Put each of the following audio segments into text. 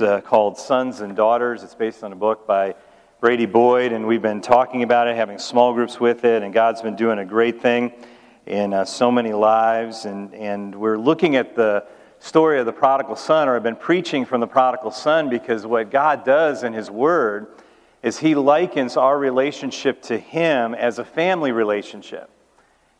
uh, called Sons and Daughters. It's based on a book by Brady Boyd, and we've been talking about it, having small groups with it, and God's been doing a great thing in uh, so many lives. And, and we're looking at the story of the prodigal son, or I've been preaching from the prodigal son because what God does in His Word is He likens our relationship to Him as a family relationship.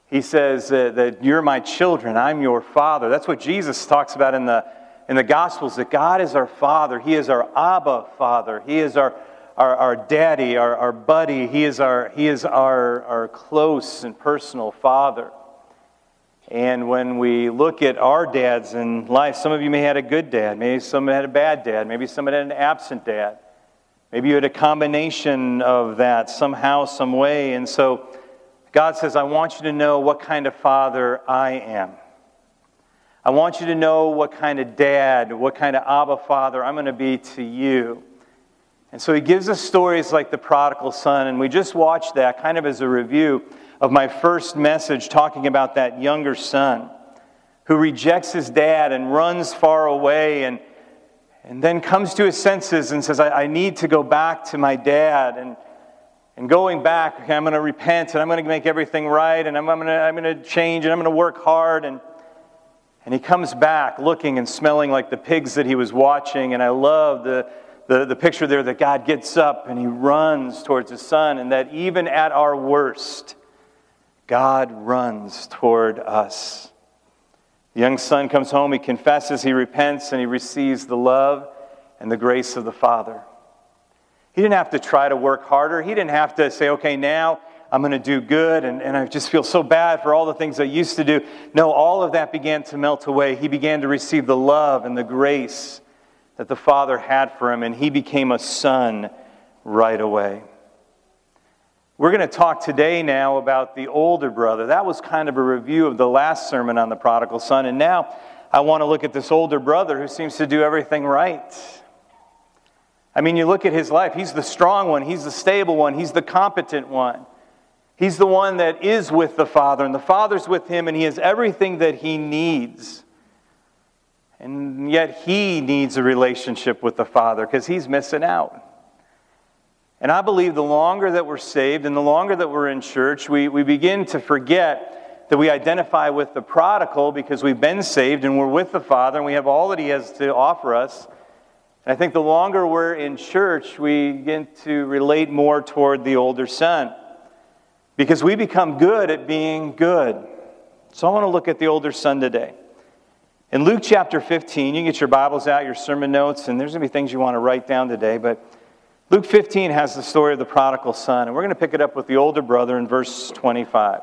He says that, that you're my children, I'm your father. That's what Jesus talks about in the, in the Gospels, that God is our father. He is our Abba father. He is our, our, our daddy, our, our buddy. He is, our, he is our, our close and personal father. And when we look at our dads in life, some of you may have had a good dad, maybe some had a bad dad, maybe some had an absent dad. Maybe you had a combination of that somehow, some way. And so God says, I want you to know what kind of father I am. I want you to know what kind of dad, what kind of Abba father I'm going to be to you. And so he gives us stories like the prodigal son, and we just watched that kind of as a review of my first message talking about that younger son who rejects his dad and runs far away and, and then comes to his senses and says, I, I need to go back to my dad. And and going back, okay, I'm going to repent and I'm going to make everything right and I'm, I'm, going to, I'm going to change and I'm going to work hard. And, and he comes back looking and smelling like the pigs that he was watching. And I love the, the, the picture there that God gets up and he runs towards his son, and that even at our worst, God runs toward us. The young son comes home, he confesses, he repents, and he receives the love and the grace of the Father. He didn't have to try to work harder. He didn't have to say, okay, now I'm going to do good and, and I just feel so bad for all the things I used to do. No, all of that began to melt away. He began to receive the love and the grace that the Father had for him, and he became a son right away. We're going to talk today now about the older brother. That was kind of a review of the last sermon on the prodigal son, and now I want to look at this older brother who seems to do everything right. I mean, you look at his life, he's the strong one, he's the stable one, he's the competent one. He's the one that is with the Father, and the Father's with him, and he has everything that he needs. And yet he needs a relationship with the Father because he's missing out. And I believe the longer that we're saved and the longer that we're in church, we, we begin to forget that we identify with the prodigal because we've been saved and we're with the Father and we have all that he has to offer us. And I think the longer we're in church, we begin to relate more toward the older son because we become good at being good. So I want to look at the older son today. In Luke chapter 15, you get your Bibles out, your sermon notes, and there's going to be things you want to write down today. But Luke 15 has the story of the prodigal son, and we're going to pick it up with the older brother in verse 25.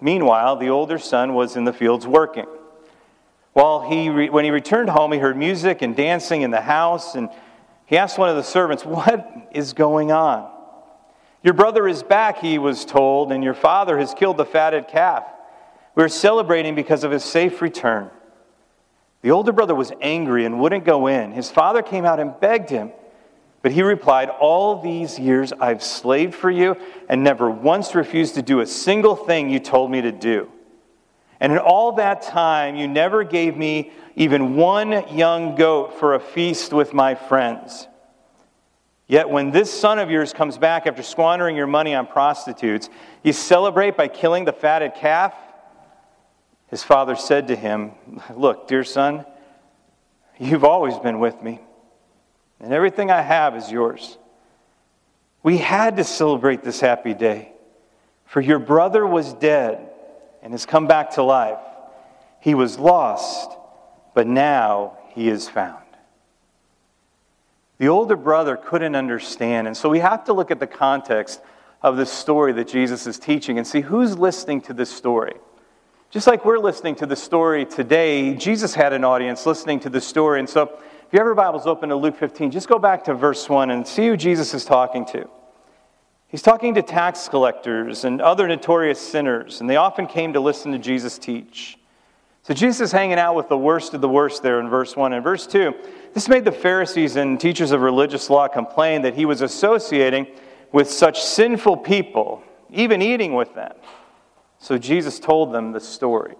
Meanwhile, the older son was in the fields working. Well, he re- when he returned home, he heard music and dancing in the house, and he asked one of the servants, What is going on? Your brother is back, he was told, and your father has killed the fatted calf. We're celebrating because of his safe return. The older brother was angry and wouldn't go in. His father came out and begged him. But he replied, All these years I've slaved for you and never once refused to do a single thing you told me to do. And in all that time, you never gave me even one young goat for a feast with my friends. Yet when this son of yours comes back after squandering your money on prostitutes, you celebrate by killing the fatted calf? His father said to him, Look, dear son, you've always been with me, and everything I have is yours. We had to celebrate this happy day, for your brother was dead and has come back to life. He was lost, but now he is found. The older brother couldn't understand, and so we have to look at the context of this story that Jesus is teaching and see who's listening to this story. Just like we're listening to the story today, Jesus had an audience listening to the story. And so, if you have your Bibles open to Luke 15, just go back to verse 1 and see who Jesus is talking to. He's talking to tax collectors and other notorious sinners, and they often came to listen to Jesus teach. So Jesus is hanging out with the worst of the worst there in verse 1. And verse 2, this made the Pharisees and teachers of religious law complain that he was associating with such sinful people, even eating with them. So Jesus told them the story.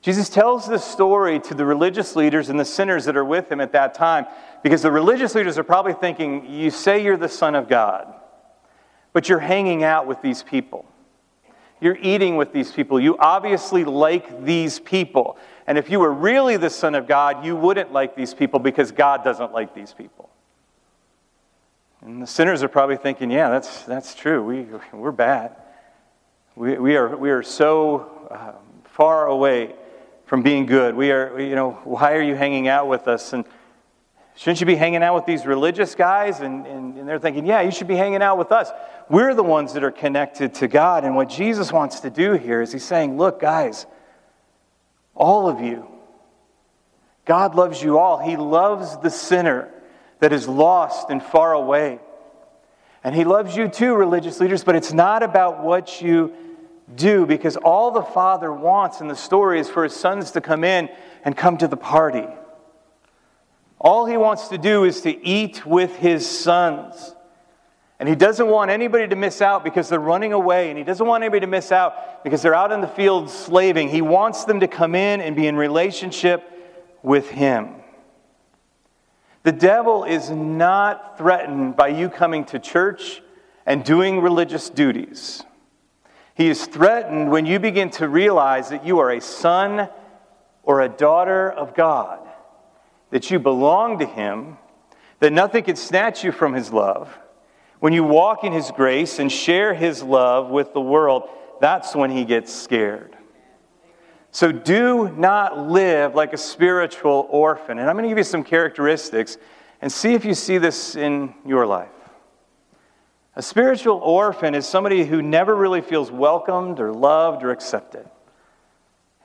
Jesus tells this story to the religious leaders and the sinners that are with him at that time because the religious leaders are probably thinking, You say you're the Son of God, but you're hanging out with these people. You're eating with these people. You obviously like these people. And if you were really the Son of God, you wouldn't like these people because God doesn't like these people. And the sinners are probably thinking, Yeah, that's, that's true. We, we're bad. We, we, are, we are so uh, far away from being good. We are, you know, why are you hanging out with us? And shouldn't you be hanging out with these religious guys? And, and, and they're thinking, yeah, you should be hanging out with us. We're the ones that are connected to God. And what Jesus wants to do here is he's saying, look, guys, all of you, God loves you all. He loves the sinner that is lost and far away. And he loves you too, religious leaders, but it's not about what you do because all the Father wants in the story is for his sons to come in and come to the party. All he wants to do is to eat with his sons. And he doesn't want anybody to miss out because they're running away, and he doesn't want anybody to miss out because they're out in the field slaving. He wants them to come in and be in relationship with him. The devil is not threatened by you coming to church and doing religious duties. He is threatened when you begin to realize that you are a son or a daughter of God, that you belong to Him, that nothing can snatch you from His love. When you walk in His grace and share His love with the world, that's when He gets scared. So do not live like a spiritual orphan. And I'm going to give you some characteristics and see if you see this in your life. A spiritual orphan is somebody who never really feels welcomed or loved or accepted.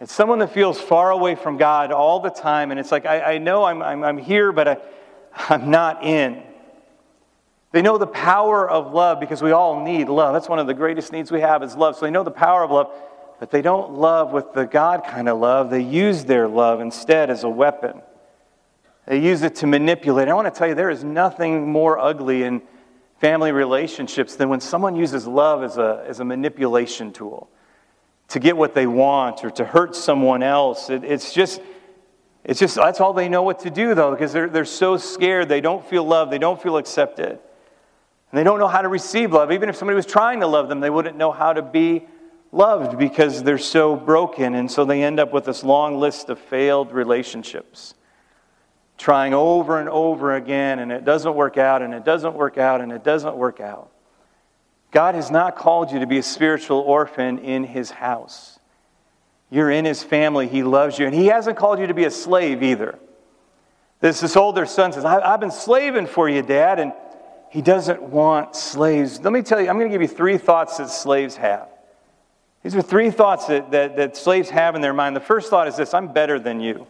It's someone that feels far away from God all the time, and it's like, I, I know I'm, I'm, I'm here, but I, I'm not in. They know the power of love because we all need love. That's one of the greatest needs we have is love. So they know the power of love, but they don't love with the God kind of love. They use their love instead as a weapon. They use it to manipulate. I want to tell you, there is nothing more ugly in family relationships than when someone uses love as a, as a manipulation tool to get what they want or to hurt someone else. It, it's just, it's just, that's all they know what to do, though, because they're, they're so scared. They don't feel loved. They don't feel accepted. And they don't know how to receive love. Even if somebody was trying to love them, they wouldn't know how to be loved because they're so broken. And so they end up with this long list of failed relationships trying over and over again, and it doesn't work out, and it doesn't work out, and it doesn't work out. God has not called you to be a spiritual orphan in His house. You're in His family. He loves you. And He hasn't called you to be a slave either. This, this older son says, I've been slaving for you, Dad, and he doesn't want slaves. Let me tell you, I'm going to give you three thoughts that slaves have. These are three thoughts that, that, that slaves have in their mind. The first thought is this I'm better than you.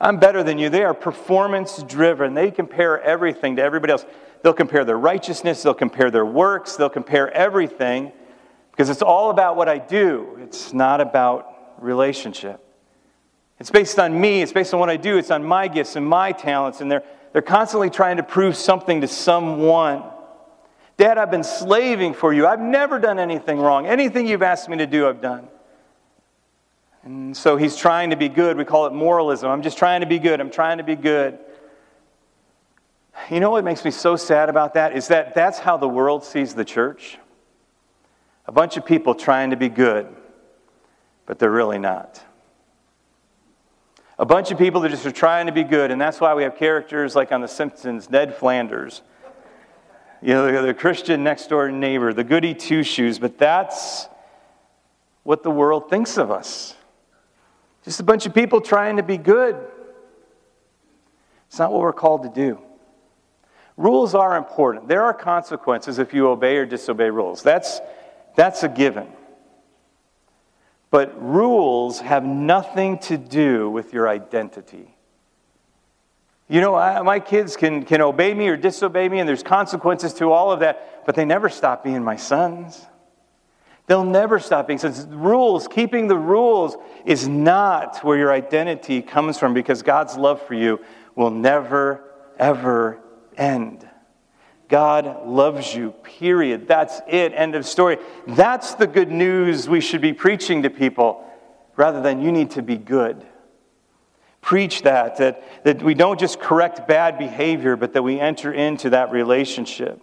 I'm better than you. They are performance driven. They compare everything to everybody else. They'll compare their righteousness, they'll compare their works, they'll compare everything because it's all about what I do. It's not about relationship. It's based on me, it's based on what I do, it's on my gifts and my talents, and they're, they're constantly trying to prove something to someone. Dad, I've been slaving for you. I've never done anything wrong. Anything you've asked me to do, I've done. And so he's trying to be good. We call it moralism. I'm just trying to be good. I'm trying to be good. You know what makes me so sad about that? Is that that's how the world sees the church. A bunch of people trying to be good, but they're really not. A bunch of people that just are trying to be good, and that's why we have characters like on The Simpsons, Ned Flanders. You know, the, Christian next door neighbor, the goody two shoes, but that's what the world thinks of us. Just a bunch of people trying to be good. It's not what we're called to do. Rules are important. There are consequences if you obey or disobey rules. That's, that's a given. But rules have nothing to do with your identity. You know, I, my kids can, can obey me or disobey me, and there's consequences to all of that, but they never stop being my sons. They'll never stop being. sons. rules, keeping the rules is not where your identity comes from because God's love for you will never, ever end. God loves you, period. That's it. End of story. That's the good news we should be preaching to people. rather than you need to be good. Preach that, that, that we don't just correct bad behavior, but that we enter into that relationship.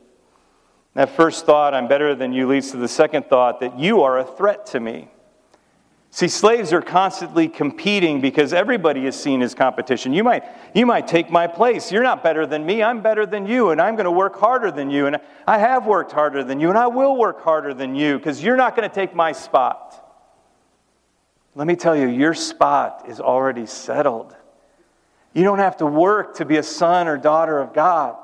That first thought, I'm better than you, leads to the second thought that you are a threat to me. See, slaves are constantly competing because everybody is seen as competition. You might, you might take my place. You're not better than me. I'm better than you, and I'm going to work harder than you. And I have worked harder than you, and I will work harder than you because you're not going to take my spot. Let me tell you, your spot is already settled. You don't have to work to be a son or daughter of God.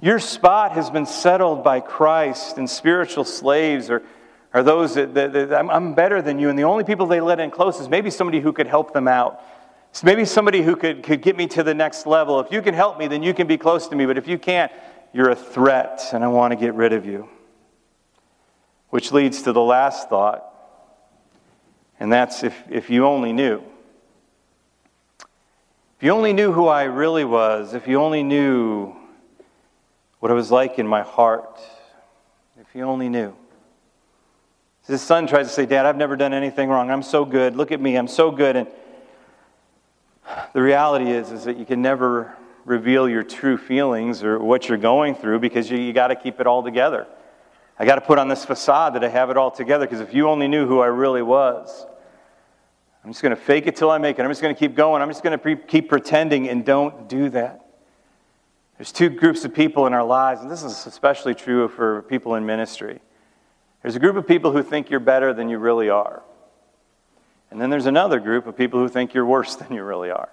Your spot has been settled by Christ, and spiritual slaves are are those that, that, that I'm, better than you, and the only people they let in close is maybe somebody who could help them out. Maybe somebody who could, could get me to the next level. If you can help me, then you can be close to me, but if you can't, you're a threat, and I want to get rid of you. Which leads to the last thought, and that's if, if you only knew. If you only knew who I really was, if you only knew what it was like in my heart, if you only knew. His son tries to say, Dad, I've never done anything wrong. I'm so good. Look at me. I'm so good. And the reality is, is that you can never reveal your true feelings or what you're going through because you, you got to keep it all together. I got to put on this facade that I have it all together because if you only knew who I really was, I'm just going to fake it till I make it. I'm just going to keep going. I'm just going to pre- keep pretending and don't do that. There's two groups of people in our lives, and this is especially true for people in ministry. There's a group of people who think you're better than you really are. And then there's another group of people who think you're worse than you really are.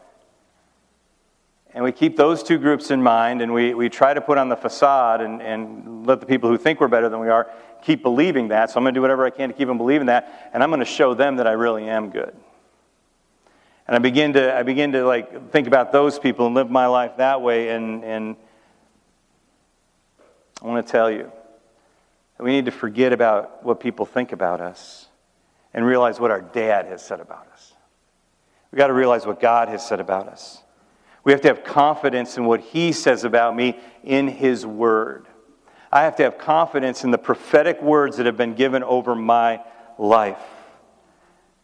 And we keep those two groups in mind, and we, we try to put on the facade and, and let the people who think we're better than we are keep believing that. So I'm going to do whatever I can to keep them believing that, and I'm going to show them that I really am good. And I begin to, I begin to like think about those people and live my life that way, and, and I want to tell you, we need to forget about what people think about us and realize what our dad has said about us. We've got to realize what God has said about us. We have to have confidence in what He says about me in His Word. I have to have confidence in the prophetic words that have been given over my life.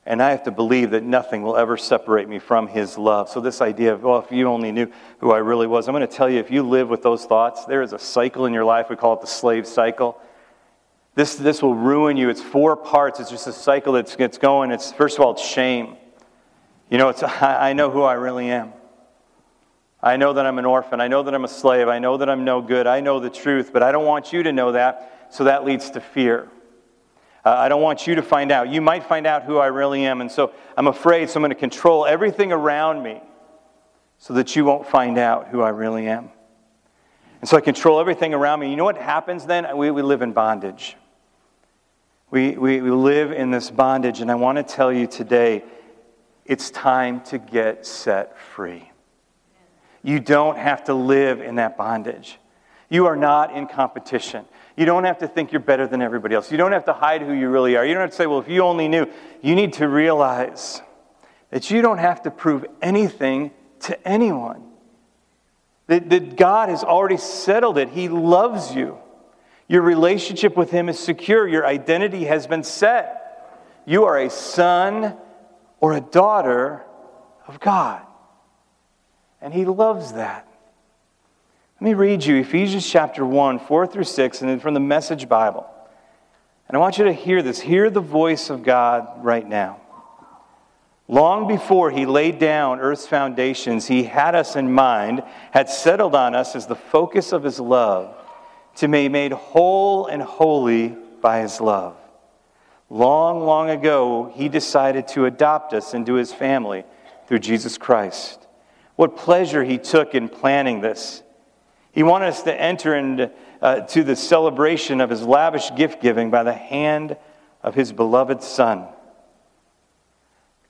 And I have to believe that nothing will ever separate me from His love. So, this idea of, well, if you only knew who I really was, I'm going to tell you if you live with those thoughts, there is a cycle in your life. We call it the slave cycle. This, this will ruin you. It's four parts. It's just a cycle that gets going. It's, first of all, it's shame. You know, it's, I, I know who I really am. I know that I'm an orphan. I know that I'm a slave. I know that I'm no good. I know the truth, but I don't want you to know that, so that leads to fear. Uh, I don't want you to find out. You might find out who I really am, and so I'm afraid, so I'm going to control everything around me so that you won't find out who I really am. And so I control everything around me. You know what happens then? We, we live in bondage. We, we, we live in this bondage, and I want to tell you today it's time to get set free. You don't have to live in that bondage. You are not in competition. You don't have to think you're better than everybody else. You don't have to hide who you really are. You don't have to say, well, if you only knew. You need to realize that you don't have to prove anything to anyone. That, that God has already settled it. He loves you. Your relationship with Him is secure. Your identity has been set. You are a son or a daughter of God. And He loves that. Let me read you Ephesians chapter 1, 4 through 6, and then from the Message Bible. And I want you to hear this. Hear the voice of God right now. Long before he laid down earth's foundations, he had us in mind, had settled on us as the focus of his love to be made whole and holy by his love. Long, long ago, he decided to adopt us into his family through Jesus Christ. What pleasure he took in planning this. He wanted us to enter into uh, the celebration of his lavish gift giving by the hand of his beloved Son.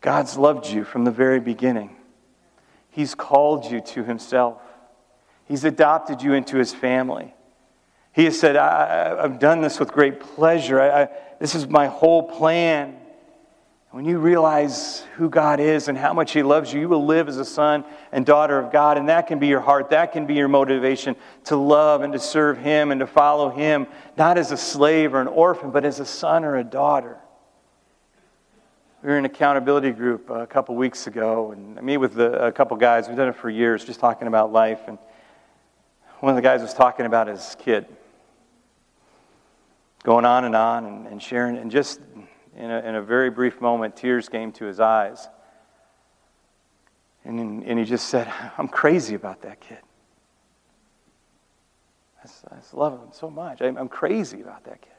God's loved you from the very beginning. He's called you to himself. He's adopted you into his family. He has said, I, have done this with great pleasure. I, I, this is my whole plan. When you realize who God is and how much He loves you, you will live as a son and daughter of God. And that can be your heart. That can be your motivation to love and to serve Him and to follow Him, not as a slave or an orphan, but as a son or a daughter. we were in an accountability group a couple weeks ago, and I meet with a couple guys. We've done it for years, just talking about life. And one of the guys was talking about his kid, going on and on and, and sharing, and just in a, in a very brief moment, tears came to his eyes. And, and he just said, I'm crazy about that kid. I just, I just love him so much. I'm, I'm crazy about that kid.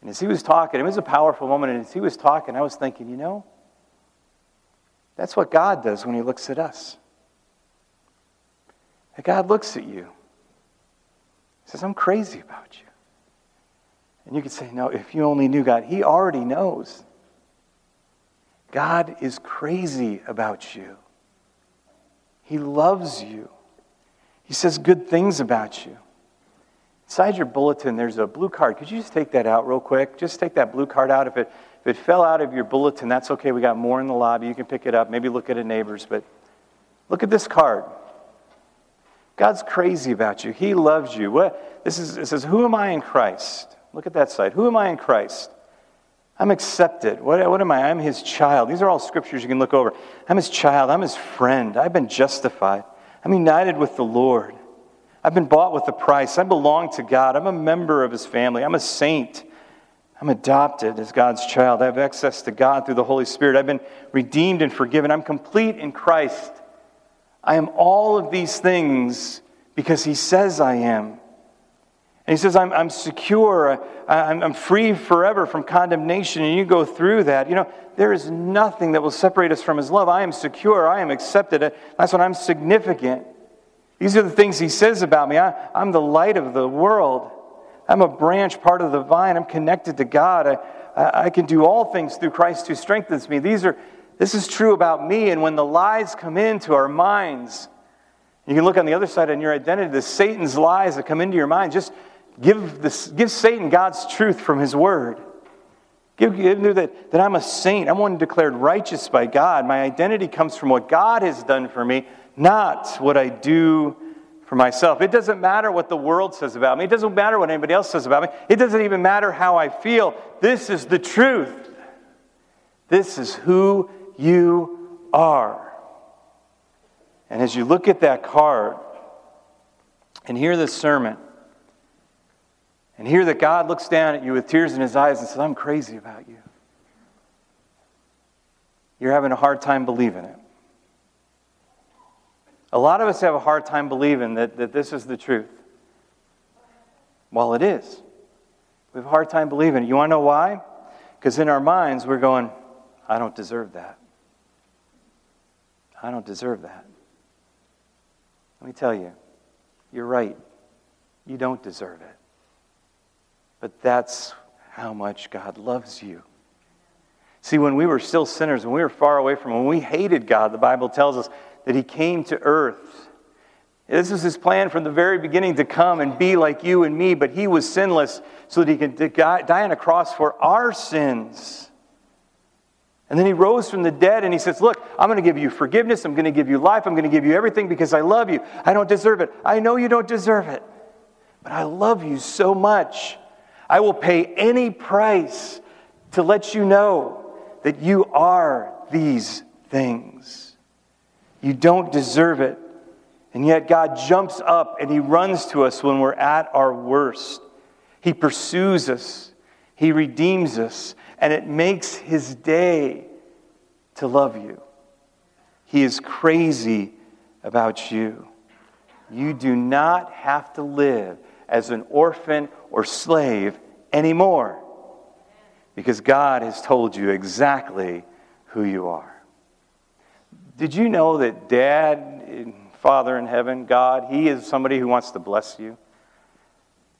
And as he was talking, it was a powerful moment, and as he was talking, I was thinking, you know, that's what God does when he looks at us. That God looks at you. He says, I'm crazy about you. And you could say, no, if you only knew God, he already knows. God is crazy about you. He loves you. He says good things about you. Inside your bulletin, there's a blue card. Could you just take that out real quick? Just take that blue card out. If it, if it fell out of your bulletin, that's okay. We got more in the lobby. You can pick it up. Maybe look at a neighbor's. But look at this card. God's crazy about you. He loves you. What, this is, it says, Who am I in Christ? Look at that side. Who am I in Christ? I'm accepted. What, what am I? I'm his child. These are all scriptures you can look over. I'm his child. I'm his friend. I've been justified. I'm united with the Lord. I've been bought with a price. I belong to God. I'm a member of his family. I'm a saint. I'm adopted as God's child. I have access to God through the Holy Spirit. I've been redeemed and forgiven. I'm complete in Christ. I am all of these things because he says I am. And he says, I'm, I'm secure. I'm, I'm free forever from condemnation. And you go through that. You know, there is nothing that will separate us from his love. I am secure. I am accepted. That's when I'm significant. These are the things he says about me. I, I'm the light of the world. I'm a branch, part of the vine. I'm connected to God. I, I, I can do all things through Christ who strengthens me. These are, this is true about me. And when the lies come into our minds, you can look on the other side on your identity, the Satan's lies that come into your mind. Just Give, this, give Satan God's truth from his word. Give, give him that, that I'm a saint. I'm one declared righteous by God. My identity comes from what God has done for me, not what I do for myself. It doesn't matter what the world says about me. It doesn't matter what anybody else says about me. It doesn't even matter how I feel. This is the truth. This is who you are. And as you look at that card and hear this sermon, and hear that God looks down at you with tears in his eyes and says, I'm crazy about you. You're having a hard time believing it. A lot of us have a hard time believing that, that this is the truth. Well, it is. We have a hard time believing it. You want to know why? Because in our minds, we're going, I don't deserve that. I don't deserve that. Let me tell you, you're right. You don't deserve it. But that's how much God loves you. See, when we were still sinners, when we were far away from Him, when we hated God, the Bible tells us that He came to earth. This was His plan from the very beginning to come and be like you and me, but He was sinless so that He could die on a cross for our sins. And then He rose from the dead and He says, Look, I'm going to give you forgiveness. I'm going to give you life. I'm going to give you everything because I love you. I don't deserve it. I know you don't deserve it, but I love you so much I will pay any price to let you know that you are these things. You don't deserve it. And yet God jumps up and He runs to us when we're at our worst. He pursues us, He redeems us, and it makes His day to love you. He is crazy about you. You do not have to live as an orphan or slave anymore because God has told you exactly who you are. Did you know that Dad, Father in heaven, God, He is somebody who wants to bless you?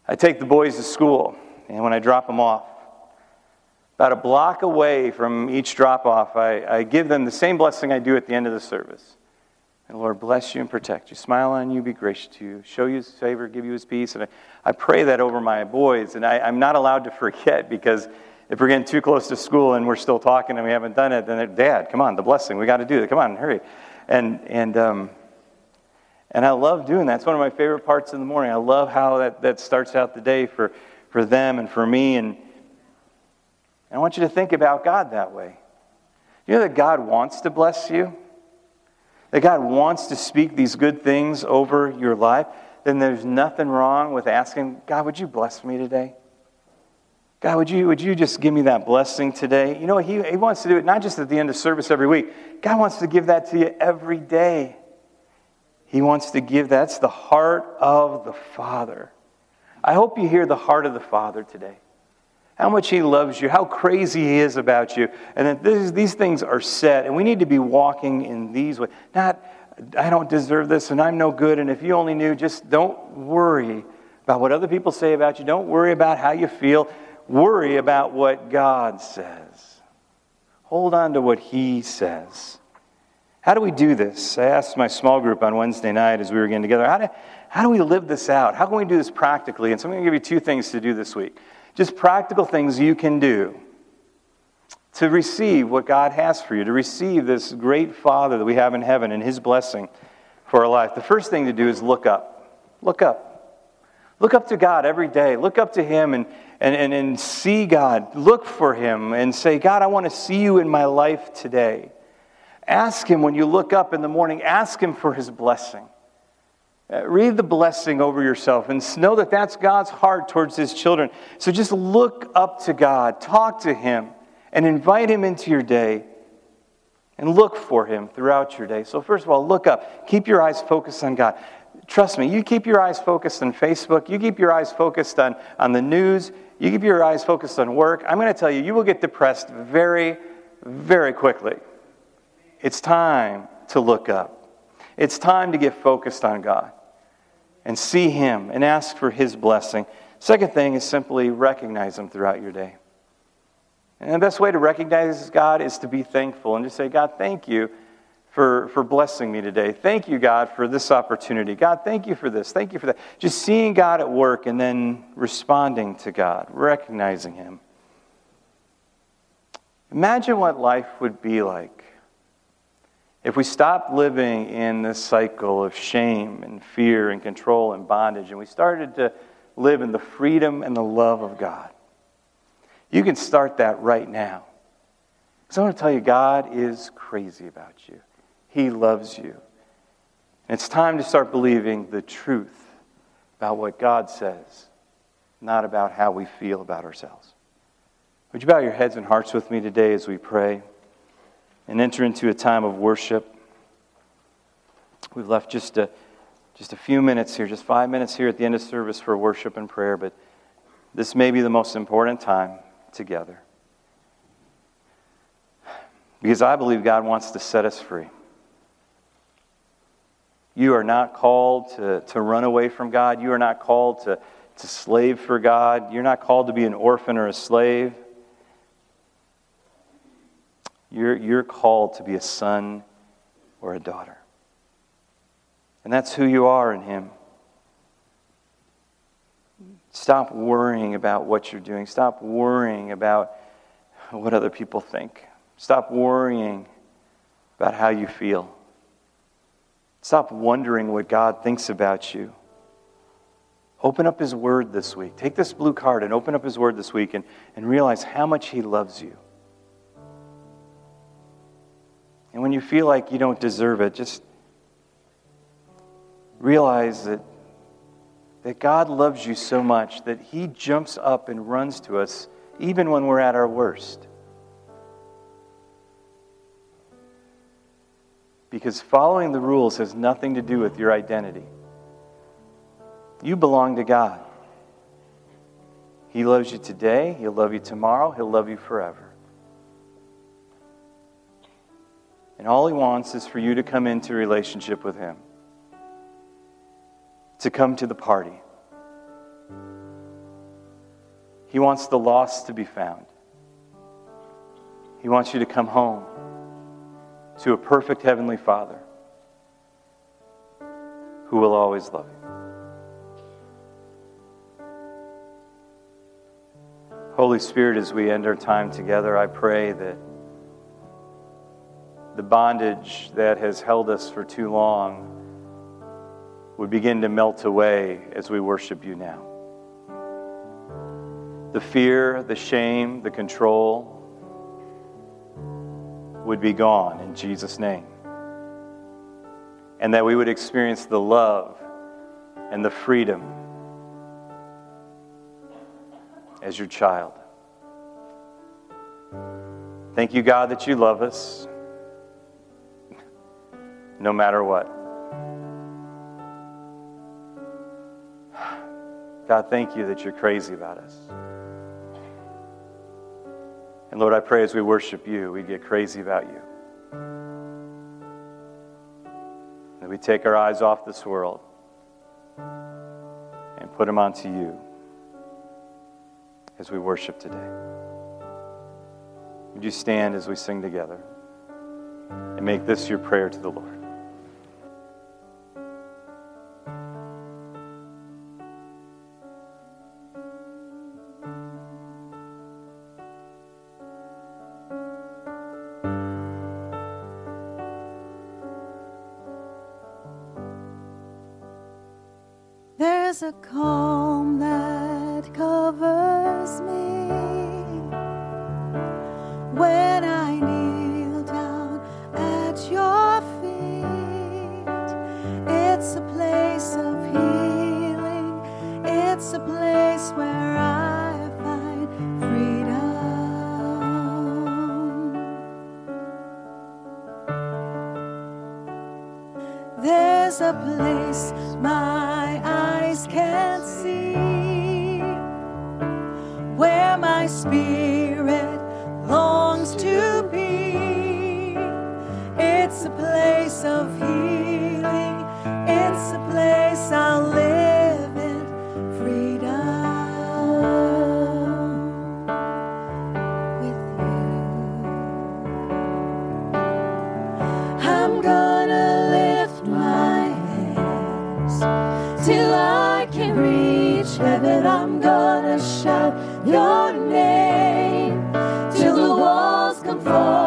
I take the boys to school, and when I drop them off, about a block away from each drop off, I, I give them the same blessing I do at the end of the service. Lord bless you and protect you, smile on you, be gracious to you, show you his favor, give you his peace. And I, I pray that over my boys. And I, I'm not allowed to forget because if we're getting too close to school and we're still talking and we haven't done it, then Dad, come on, the blessing, we got to do it. Come on, hurry. And, and, um, and I love doing that. It's one of my favorite parts in the morning. I love how that, that starts out the day for, for them and for me. And, And I want you to think about God that way. You know that God wants to bless you? That God wants to speak these good things over your life? Then there's nothing wrong with asking, God, would you bless me today? God, would you, would you just give me that blessing today? You know, he, he wants to do it not just at the end of service every week. God wants to give that to you every day. He wants to give that's the heart of the Father. I hope you hear the heart of the Father today. How much He loves you, how crazy He is about you, and that this, these things are set, and we need to be walking in these ways. Not, I don't deserve this, and I'm no good, and if you only knew, just don't worry about what other people say about you. Don't worry about how you feel. Worry about what God says. Hold on to what He says. How do we do this? I asked my small group on Wednesday night as we were getting together, how do, how do we live this out? How can we do this practically? And so I'm going to give you two things to do this week. Just practical things you can do to receive what God has for you, to receive this great Father that we have in heaven and His blessing for our life. The first thing to do is look up. Look up. Look up to God every day. Look up to Him and, and, and, and see God. Look for Him and say, God, I want to see you in my life today. Ask Him when you look up in the morning, ask Him for His blessing. Uh, read the blessing over yourself and know that that's God's heart towards His children. So just look up to God, talk to Him, and invite Him into your day and look for Him throughout your day. So, first of all, look up. Keep your eyes focused on God trust me, you keep your eyes focused on Facebook, you keep your eyes focused on, on the news, you keep your eyes focused on work, I'm going to tell you, you will get depressed very, very quickly. It's time to look up. It's time to get focused on God and see Him and ask for His blessing. Second thing is simply recognize Him throughout your day. And the best way to recognize God is to be thankful and to say, God, thank you for, for blessing me today. Thank you, God, for this opportunity. God, thank you for this. Thank you for that. Just seeing God at work and then responding to God, recognizing Him. Imagine what life would be like if we stopped living in this cycle of shame and fear and control and bondage and we started to live in the freedom and the love of God. You can start that right now. Because I want to tell you, God is crazy about you. He loves you. And it's time to start believing the truth about what God says, not about how we feel about ourselves. Would you bow your heads and hearts with me today as we pray and enter into a time of worship? We've left just a, just a few minutes here, just five minutes here at the end of service for worship and prayer, but this may be the most important time together. Because I believe God wants to set us free. You are not called to, to run away from God. You are not called to, to slave for God. You're not called to be an orphan or a slave. You're, you're called to be a son or a daughter. And that's who you are in Him. Stop worrying about what you're doing. Stop worrying about what other people think. Stop worrying about how you feel. Stop wondering what God thinks about you. Open up His Word this week. Take this blue card and open up His Word this week and, and realize how much He loves you. And when you feel like you don't deserve it, just realize that, that God loves you so much that He jumps up and runs to us even when we're at our worst. Because following the rules has nothing to do with your identity. You belong to God. He loves you today, He'll love you tomorrow, He'll love you forever. And all He wants is for you to come into relationship with Him, to come to the party. He wants the lost to be found. He wants you to come home to a perfect Heavenly Father who will always love you. Holy Spirit, as we end our time together, I pray that bondage that has held us for too long would begin to melt away as we worship you now. the fear, the shame, the control would be gone in Jesus' name. And that we would experience the love and the freedom as your child. Thank you, God, that you love us no matter what. God, thank you that you're crazy about us. And Lord, I pray as we worship you, we get crazy about you. That we take our eyes off this world and put them onto you as we worship today. Would you stand as we sing together and make this your prayer to the Lord? A calm that heaven. I'm gonna shout your name till the walls come falling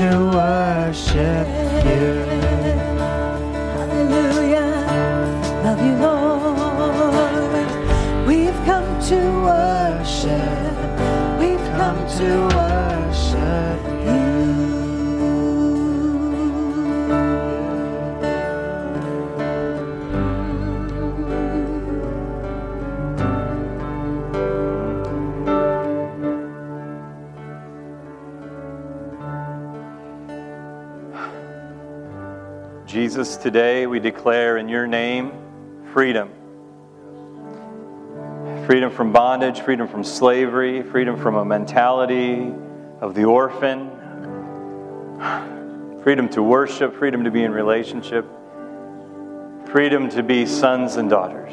to worship you. Hallelujah. Love you, Lord. We've come to worship. We've come to Jesus, today we declare in your name freedom. Freedom from bondage, freedom from slavery, freedom from a mentality of the orphan, freedom to worship, freedom to be in relationship, freedom to be sons and daughters.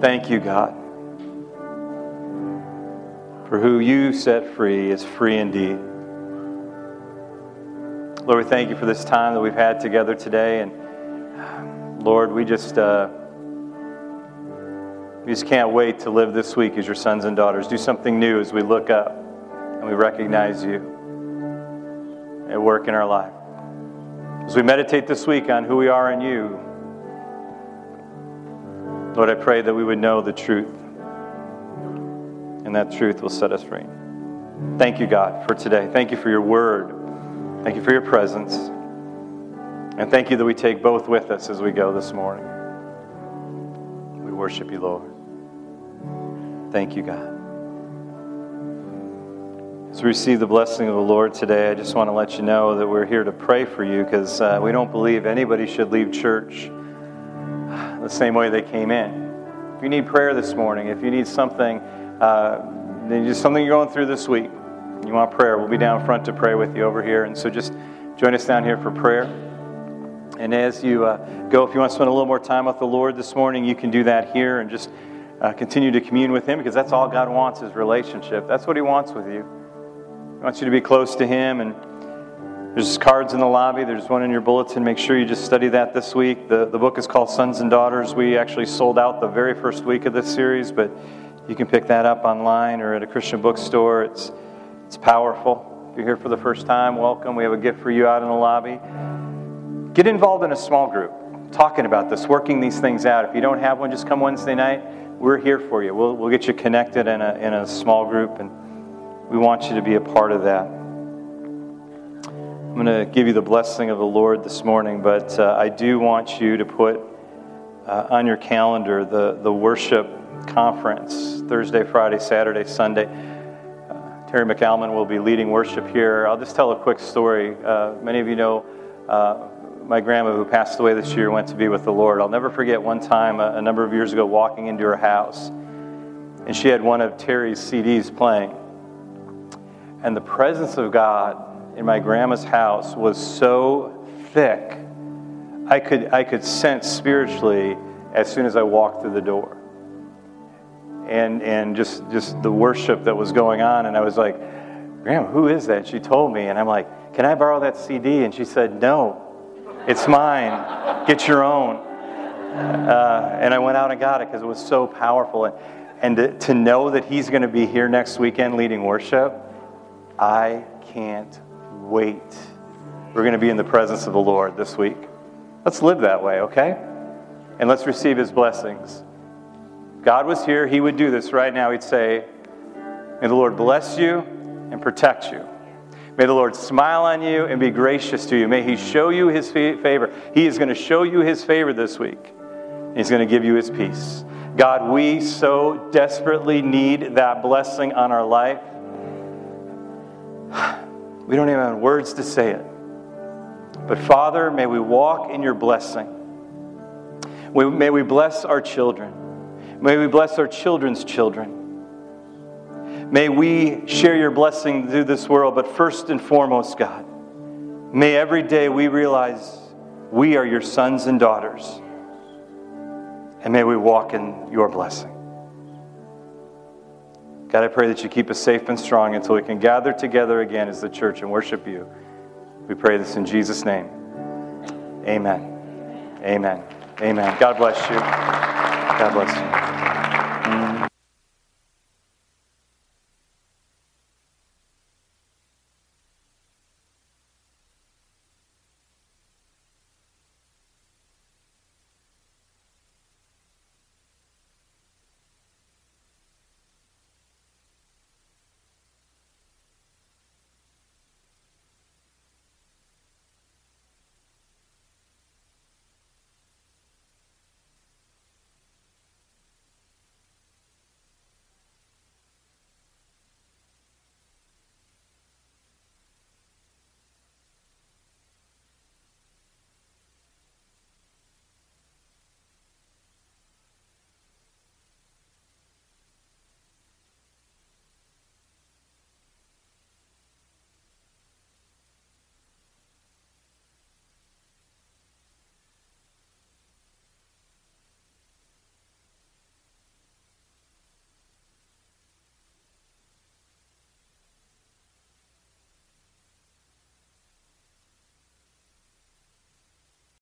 Thank you, God, for who you set free is free indeed. Lord, we thank you for this time that we've had together today. And Lord, we just, uh, we just can't wait to live this week as your sons and daughters. Do something new as we look up and we recognize you at work in our life. As we meditate this week on who we are in you, Lord, I pray that we would know the truth, and that truth will set us free. Thank you, God, for today. Thank you for your word. Thank you for your presence. And thank you that we take both with us as we go this morning. We worship you, Lord. Thank you, God. As we receive the blessing of the Lord today, I just want to let you know that we're here to pray for you because uh, we don't believe anybody should leave church the same way they came in. If you need prayer this morning, if you need something, uh, just something you're going through this week, you want prayer, we'll be down front to pray with you over here. And so just join us down here for prayer. And as you uh, go, if you want to spend a little more time with the Lord this morning, you can do that here and just uh, continue to commune with Him because that's all God wants is relationship. That's what He wants with you. He wants you to be close to Him. And there's cards in the lobby, there's one in your bulletin. Make sure you just study that this week. The, the book is called Sons and Daughters. We actually sold out the very first week of this series, but you can pick that up online or at a Christian bookstore. It's it's powerful. If you're here for the first time, welcome. We have a gift for you out in the lobby. Get involved in a small group, talking about this, working these things out. If you don't have one, just come Wednesday night. We're here for you. We'll, we'll get you connected in a, in a small group, and we want you to be a part of that. I'm going to give you the blessing of the Lord this morning, but uh, I do want you to put uh, on your calendar the, the worship conference Thursday, Friday, Saturday, Sunday. Terry MacAlmon will be leading worship here. I'll just tell a quick story. Uh, many of you know uh, my grandma, who passed away this year, went to be with the Lord. I'll never forget one time, a, a number of years ago, walking into her house, and she had one of Terry's CDs playing. And the presence of God in my grandma's house was so thick, I could, I could sense spiritually as soon as I walked through the door and and just just the worship that was going on. And i was like grandma who is that? She told me. And i'm like can i borrow that cd and she said no it's mine. Get your own. Uh, and i went out and got it because it was so powerful. And, and to, to know that he's going to be here next weekend leading worship i can't wait. We're going to be in the presence of the lord this week. Let's live that way okay? And let's receive his blessings God was here, He would do this right now. He'd say, May the Lord bless you and protect you. May the Lord smile on you and be gracious to you. May He show you His favor. He is going to show you His favor this week. He's going to give you His peace. God, we so desperately need that blessing on our life. We don't even have words to say it. But Father, may we walk in your blessing. May we bless our children. May we bless our children's children. May we share your blessing through this world, but first and foremost, God, may every day we realize we are your sons and daughters, and may we walk in your blessing. God, I pray that you keep us safe and strong until we can gather together again as the church and worship you. We pray this in Jesus' name. Amen. Amen. Amen. God bless you. God bless you.